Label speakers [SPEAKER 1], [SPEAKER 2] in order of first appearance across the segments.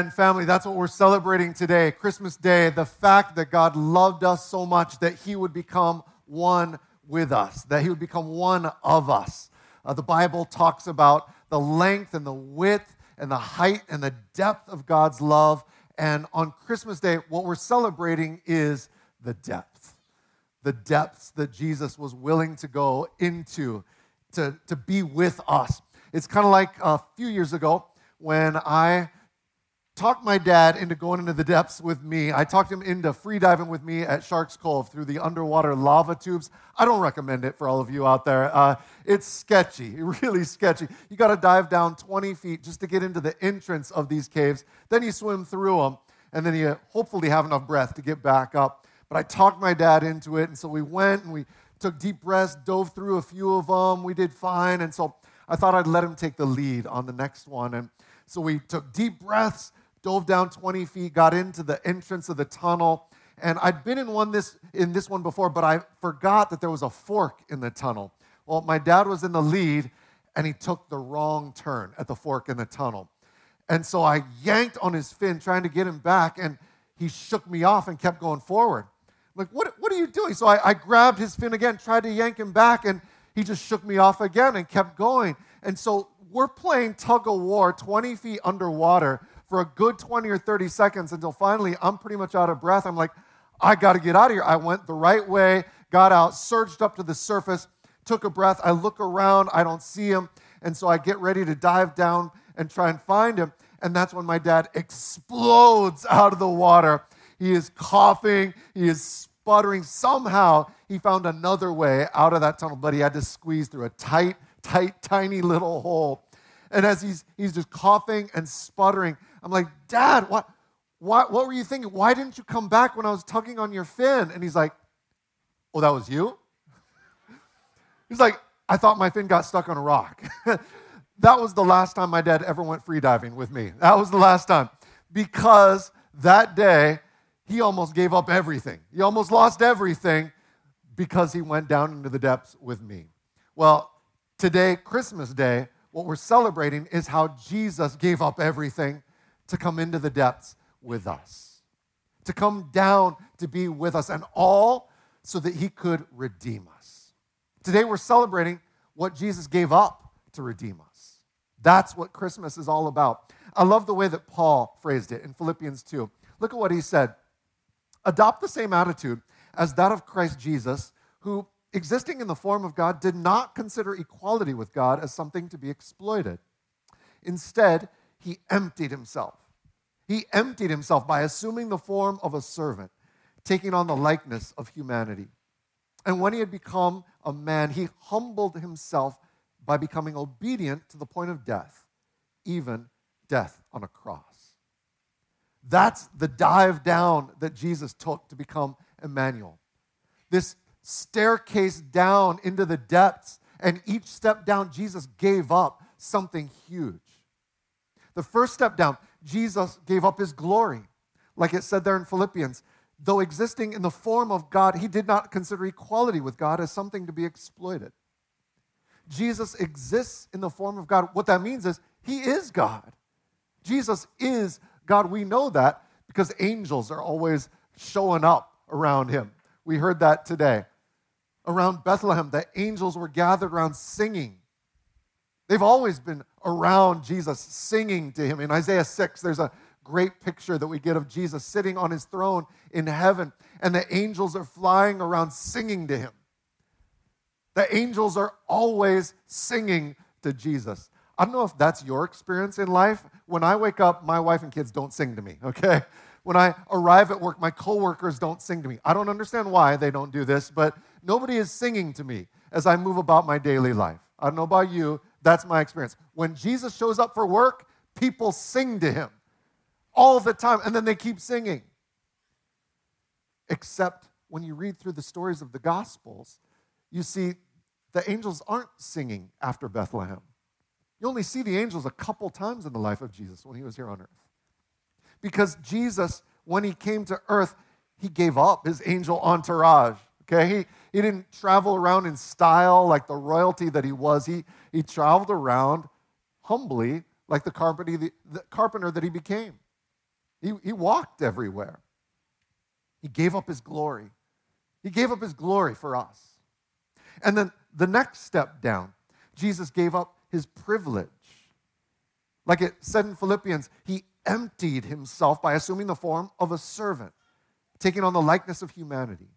[SPEAKER 1] And family, that's what we're celebrating today, Christmas Day, the fact that God loved us so much that he would become one with us, that he would become one of us. Uh, the Bible talks about the length and the width and the height and the depth of God's love. And on Christmas Day, what we're celebrating is the depth. The depths that Jesus was willing to go into to, to be with us. It's kind of like a few years ago when I talked my dad into going into the depths with me. I talked him into free diving with me at Shark's Cove through the underwater lava tubes. I don't recommend it for all of you out there. Uh, it's sketchy, really sketchy. You got to dive down 20 feet just to get into the entrance of these caves. Then you swim through them, and then you hopefully have enough breath to get back up. But I talked my dad into it, and so we went and we took deep breaths, dove through a few of them. We did fine, and so I thought I'd let him take the lead on the next one. And so we took deep breaths dove down 20 feet, got into the entrance of the tunnel. And I'd been in one this in this one before, but I forgot that there was a fork in the tunnel. Well, my dad was in the lead and he took the wrong turn at the fork in the tunnel. And so I yanked on his fin trying to get him back, and he shook me off and kept going forward. I'm like, what, what are you doing? So I, I grabbed his fin again, tried to yank him back, and he just shook me off again and kept going. And so we're playing tug of war 20 feet underwater for a good 20 or 30 seconds until finally I'm pretty much out of breath. I'm like, I got to get out of here. I went the right way, got out, surged up to the surface, took a breath. I look around, I don't see him. And so I get ready to dive down and try and find him. And that's when my dad explodes out of the water. He is coughing, he is sputtering. Somehow he found another way out of that tunnel, but he had to squeeze through a tight, tight, tiny little hole. And as he's, he's just coughing and sputtering, I'm like, Dad, what, what, what were you thinking? Why didn't you come back when I was tugging on your fin? And he's like, Oh, that was you? he's like, I thought my fin got stuck on a rock. that was the last time my dad ever went free diving with me. That was the last time. Because that day, he almost gave up everything. He almost lost everything because he went down into the depths with me. Well, today, Christmas Day, what we're celebrating is how Jesus gave up everything to come into the depths with us, to come down to be with us, and all so that he could redeem us. Today we're celebrating what Jesus gave up to redeem us. That's what Christmas is all about. I love the way that Paul phrased it in Philippians 2. Look at what he said Adopt the same attitude as that of Christ Jesus, who existing in the form of God, did not consider equality with God as something to be exploited. Instead, he emptied himself. He emptied himself by assuming the form of a servant, taking on the likeness of humanity. And when he had become a man, he humbled himself by becoming obedient to the point of death, even death on a cross. That's the dive down that Jesus took to become Emmanuel. This staircase down into the depths. And each step down, Jesus gave up something huge. The first step down, Jesus gave up his glory. Like it said there in Philippians, though existing in the form of God, he did not consider equality with God as something to be exploited. Jesus exists in the form of God. What that means is he is God. Jesus is God. We know that because angels are always showing up around him. We heard that today around Bethlehem, the angels were gathered around singing. They've always been around Jesus, singing to him. In Isaiah 6, there's a great picture that we get of Jesus sitting on his throne in heaven, and the angels are flying around singing to him. The angels are always singing to Jesus. I don't know if that's your experience in life. When I wake up, my wife and kids don't sing to me, okay? When I arrive at work, my coworkers don't sing to me. I don't understand why they don't do this, but nobody is singing to me as I move about my daily life. I don't know about you, that's my experience. When Jesus shows up for work, people sing to him all the time, and then they keep singing. Except when you read through the stories of the Gospels, you see the angels aren't singing after Bethlehem. You only see the angels a couple times in the life of Jesus when he was here on earth. Because Jesus, when he came to earth, he gave up his angel entourage. Okay? He, he didn't travel around in style like the royalty that he was. He, he traveled around humbly like the carpenter, the, the carpenter that he became. He, he walked everywhere. He gave up his glory. He gave up his glory for us. And then the next step down, Jesus gave up his privilege. Like it said in Philippians, he emptied himself by assuming the form of a servant, taking on the likeness of humanity.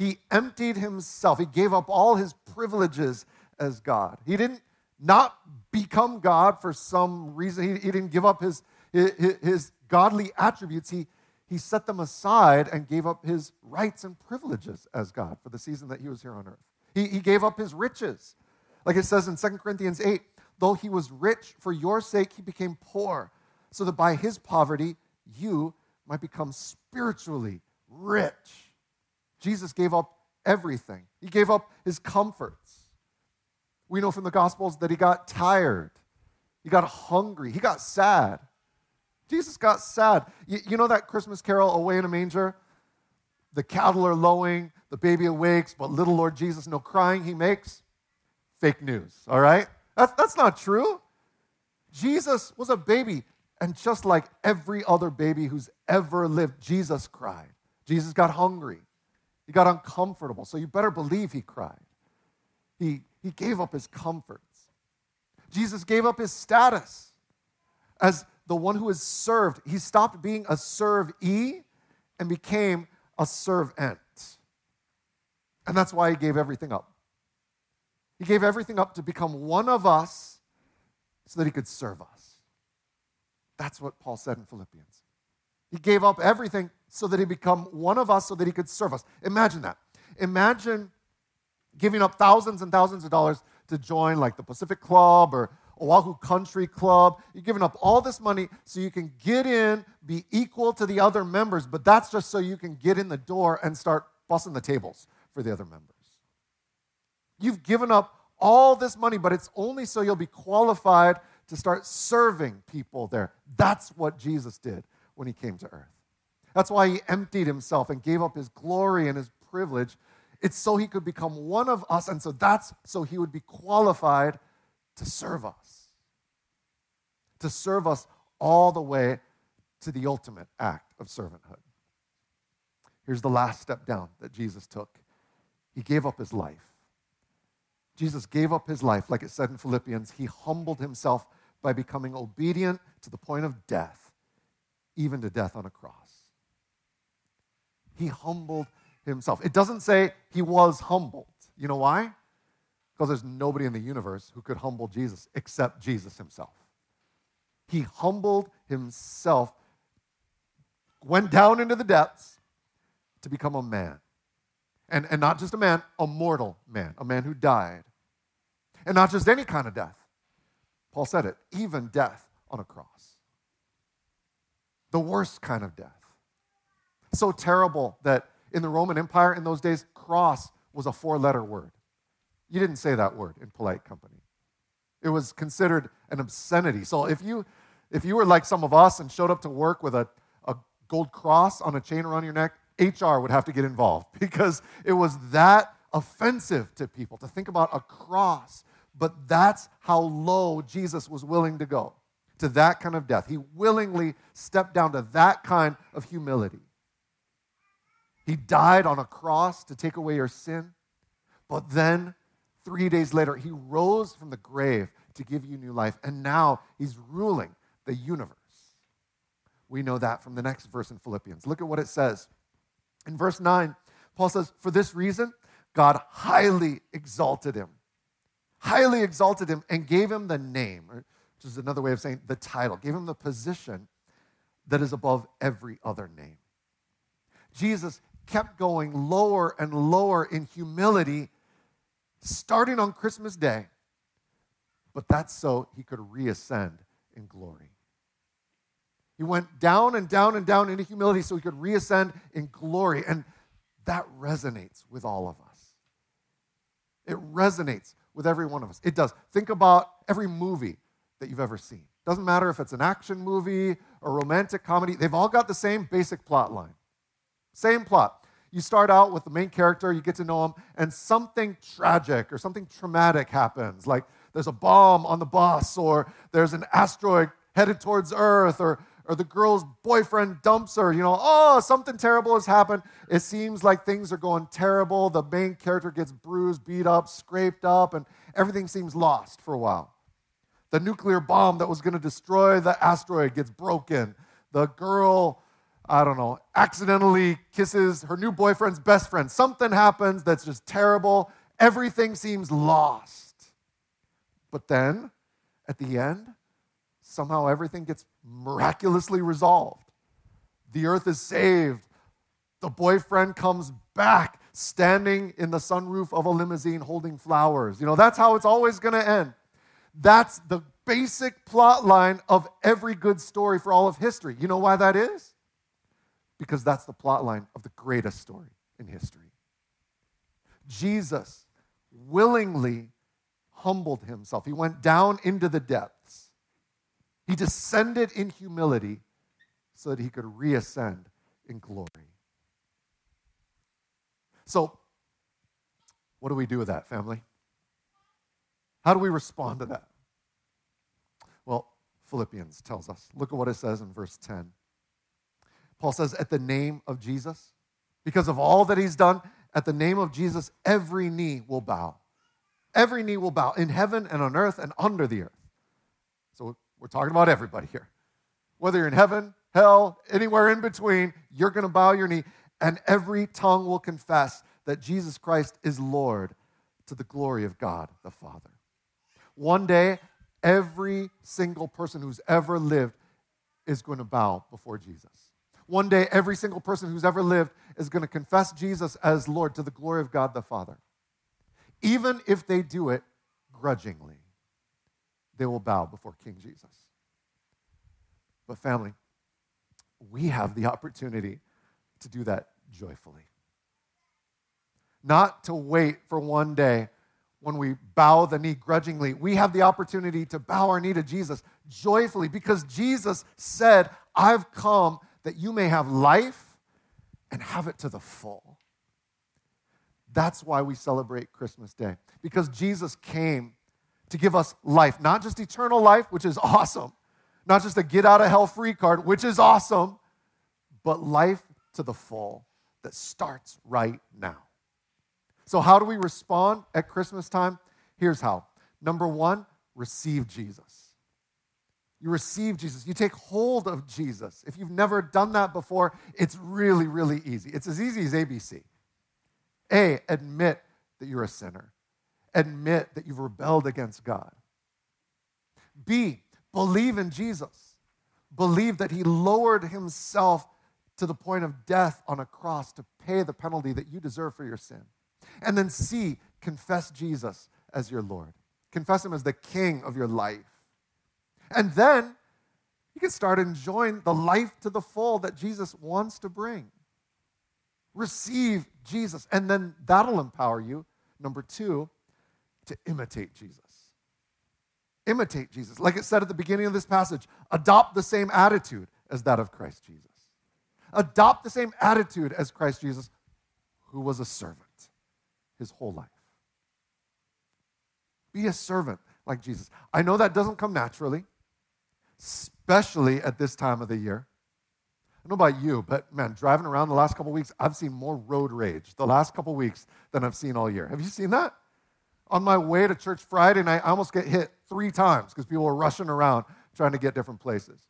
[SPEAKER 1] He emptied himself. He gave up all his privileges as God. He didn't not become God for some reason. He, he didn't give up his, his, his godly attributes. He, he set them aside and gave up his rights and privileges as God for the season that he was here on earth. He, he gave up his riches. Like it says in 2 Corinthians 8, though he was rich, for your sake he became poor, so that by his poverty you might become spiritually rich. Jesus gave up everything, he gave up his comforts. We know from the Gospels that he got tired, he got hungry, he got sad. Jesus got sad. You, you know that Christmas carol, Away in a Manger? The cattle are lowing, the baby awakes, but little Lord Jesus, no crying he makes. Fake news, all right? That's, that's not true. Jesus was a baby, and just like every other baby who's ever lived, Jesus cried. Jesus got hungry. He got uncomfortable. So you better believe he cried. He, he gave up his comforts. Jesus gave up his status as the one who is served. He stopped being a servee and became a servant. And that's why he gave everything up. He gave everything up to become one of us so that he could serve us. That's what Paul said in Philippians. He gave up everything so that he become one of us so that he could serve us. Imagine that. Imagine giving up thousands and thousands of dollars to join like the Pacific Club or Oahu Country Club. You're giving up all this money so you can get in, be equal to the other members, but that's just so you can get in the door and start bussing the tables for the other members. You've given up all this money, but it's only so you'll be qualified to start serving people there. That's what Jesus did when he came to earth. That's why he emptied himself and gave up his glory and his privilege. It's so he could become one of us, and so that's so he would be qualified to serve us, to serve us all the way to the ultimate act of servanthood. Here's the last step down that Jesus took He gave up his life. Jesus gave up his life, like it said in Philippians. He humbled himself by becoming obedient to the point of death, even to death on a cross. He humbled himself. It doesn't say he was humbled. You know why? Because there's nobody in the universe who could humble Jesus except Jesus himself. He humbled himself, went down into the depths to become a man. And, and not just a man, a mortal man, a man who died. And not just any kind of death. Paul said it, even death on a cross. The worst kind of death. So terrible that in the Roman Empire in those days, cross was a four letter word. You didn't say that word in polite company. It was considered an obscenity. So if you if you were like some of us and showed up to work with a, a gold cross on a chain around your neck, HR would have to get involved because it was that offensive to people to think about a cross. But that's how low Jesus was willing to go to that kind of death. He willingly stepped down to that kind of humility. He died on a cross to take away your sin, but then Three days later, he rose from the grave to give you new life, and now he's ruling the universe. We know that from the next verse in Philippians. Look at what it says. In verse 9, Paul says, For this reason, God highly exalted him, highly exalted him, and gave him the name, which is another way of saying the title, gave him the position that is above every other name. Jesus kept going lower and lower in humility starting on Christmas Day, but that's so he could reascend in glory. He went down and down and down into humility so he could reascend in glory. And that resonates with all of us. It resonates with every one of us. It does. Think about every movie that you've ever seen. Doesn't matter if it's an action movie or romantic comedy, they've all got the same basic plot line. Same plot you start out with the main character, you get to know him, and something tragic or something traumatic happens. Like there's a bomb on the bus, or there's an asteroid headed towards Earth, or or the girl's boyfriend dumps her. You know, oh, something terrible has happened. It seems like things are going terrible. The main character gets bruised, beat up, scraped up, and everything seems lost for a while. The nuclear bomb that was going to destroy the asteroid gets broken. The girl, I don't know, accidentally kisses her new boyfriend's best friend. Something happens that's just terrible. Everything seems lost. But then, at the end, somehow everything gets miraculously resolved. The earth is saved. The boyfriend comes back standing in the sunroof of a limousine holding flowers. You know, that's how it's always going to end. That's the basic plot line of every good story for all of history. You know why that is? Because that's the plot line of the greatest story in history. Jesus willingly humbled himself, he went down into the depths. He descended in humility so that he could reascend in glory. So, what do we do with that, family? How do we respond to that? Well, Philippians tells us. Look at what it says in verse 10. Paul says, At the name of Jesus, because of all that he's done, at the name of Jesus, every knee will bow. Every knee will bow in heaven and on earth and under the earth. So we're talking about everybody here. Whether you're in heaven, hell, anywhere in between, you're going to bow your knee, and every tongue will confess that Jesus Christ is Lord to the glory of God the Father. One day, every single person who's ever lived is going to bow before Jesus. One day, every single person who's ever lived is going to confess Jesus as Lord to the glory of God the Father. Even if they do it grudgingly, they will bow before King Jesus. But, family, we have the opportunity to do that joyfully. Not to wait for one day when we bow the knee grudgingly. We have the opportunity to bow our knee to Jesus joyfully because Jesus said, I've come that you may have life and have it to the full. That's why we celebrate Christmas Day, because Jesus came to give us life, not just eternal life, which is awesome, not just a get out of hell free card, which is awesome, but life to the full that starts right now. So, how do we respond at Christmas time? Here's how. Number one, receive Jesus. You receive Jesus. You take hold of Jesus. If you've never done that before, it's really, really easy. It's as easy as ABC. A, admit that you're a sinner, admit that you've rebelled against God. B, believe in Jesus. Believe that he lowered himself to the point of death on a cross to pay the penalty that you deserve for your sin. And then C, confess Jesus as your Lord. Confess him as the king of your life. And then you can start enjoying the life to the full that Jesus wants to bring. Receive Jesus, and then that'll empower you, number two, to imitate Jesus. Imitate Jesus. Like it said at the beginning of this passage, adopt the same attitude as that of Christ Jesus. Adopt the same attitude as Christ Jesus, who was a servant his whole life. Be a servant like Jesus. I know that doesn't come naturally especially at this time of the year. I don't know about you, but man, driving around the last couple weeks, I've seen more road rage the last couple weeks than I've seen all year. Have you seen that? On my way to church Friday night, I almost get hit three times because people are rushing around trying to get different places.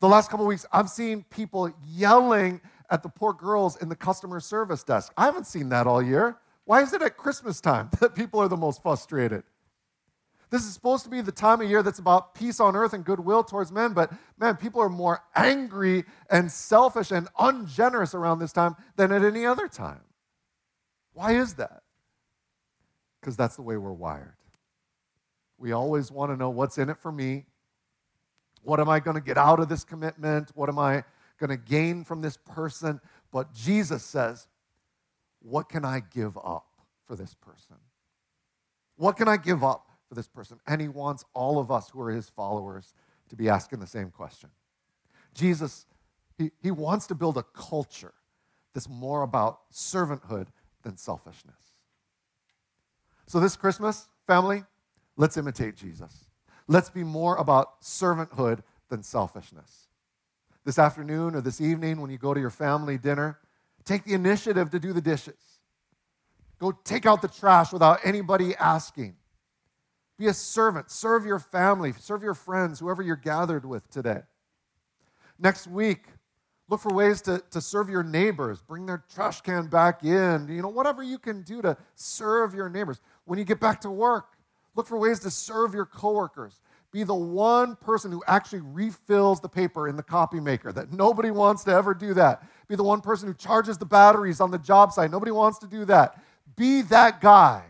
[SPEAKER 1] The last couple weeks, I've seen people yelling at the poor girls in the customer service desk. I haven't seen that all year. Why is it at Christmas time that people are the most frustrated? This is supposed to be the time of year that's about peace on earth and goodwill towards men, but man, people are more angry and selfish and ungenerous around this time than at any other time. Why is that? Because that's the way we're wired. We always want to know what's in it for me. What am I going to get out of this commitment? What am I going to gain from this person? But Jesus says, What can I give up for this person? What can I give up for this person. And he wants all of us who are his followers to be asking the same question. Jesus, he, he wants to build a culture that's more about servanthood than selfishness. So, this Christmas, family, let's imitate Jesus. Let's be more about servanthood than selfishness. this afternoon or this evening when you go to your family dinner, take the initiative to do the dishes. Go take out the trash without anybody asking. Be a servant. Serve your family, serve your friends, whoever you're gathered with today. Next week, look for ways to, to serve your neighbors. Bring their trash can back in. You know, whatever you can do to serve your neighbors. When you get back to work, look for ways to serve your coworkers. Be the one person who actually refills the paper in the copy maker, that nobody wants to ever do that. Be the one person who charges the batteries on the job site. Nobody wants to do that. Be that guy.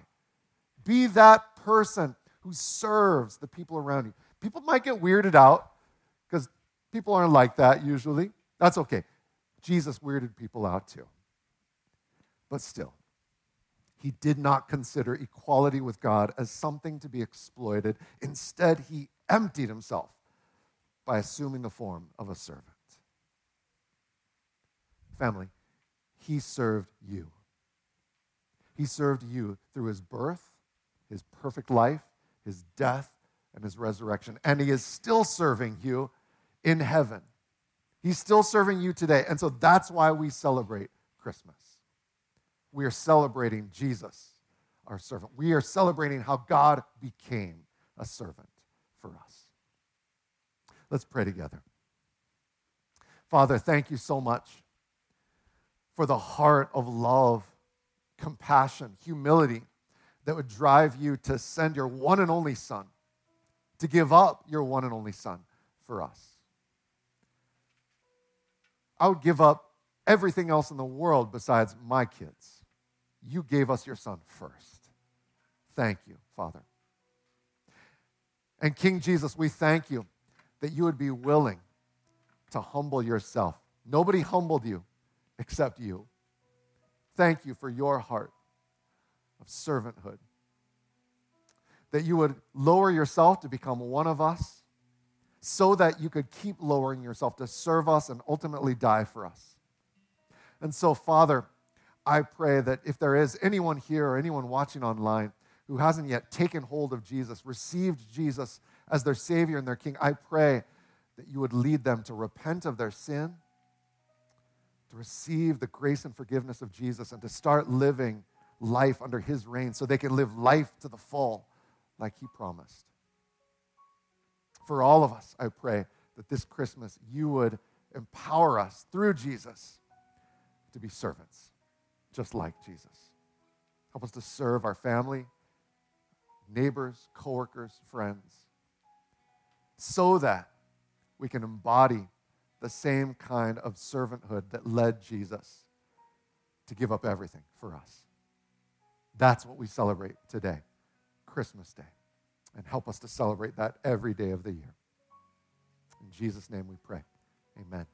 [SPEAKER 1] Be that person who serves the people around you. People might get weirded out because people aren't like that usually. That's okay. Jesus weirded people out too. But still, he did not consider equality with God as something to be exploited. Instead, he emptied himself by assuming the form of a servant. Family, he served you. He served you through his birth, his perfect life, his death, and his resurrection. And he is still serving you in heaven. He's still serving you today. And so that's why we celebrate Christmas we are celebrating Jesus, our servant. We are celebrating how God became a servant for us. Let's pray together. Father, thank you so much for the heart of love, compassion, humility that would drive you to send your one and only Son, to give up your one and only Son for us. I would give up everything else in the world besides my kids you gave us your son first. Thank you, Father. And King Jesus, we thank you that you would be willing to humble yourself. Nobody humbled you except you. Thank you for your heart of servanthood. That you would lower yourself to become one of us so that you could keep lowering yourself to serve us and ultimately die for us. And so, Father, I pray that if there is anyone here or anyone watching online who hasn't yet taken hold of Jesus, received Jesus as their Savior and their King, I pray that you would lead them to repent of their sin, to receive the grace and forgiveness of Jesus, and to start living life under His reign so they can live life to the full like He promised. For all of us, I pray that this Christmas you would empower us through Jesus to be servants just like Jesus. Help us to serve our family, neighbors, coworkers, friends, so that we can embody the same kind of servanthood that led Jesus to give up everything for us. That's what we celebrate today, Christmas Day. And help us to celebrate that every day of the year. In Jesus' name we pray. Amen.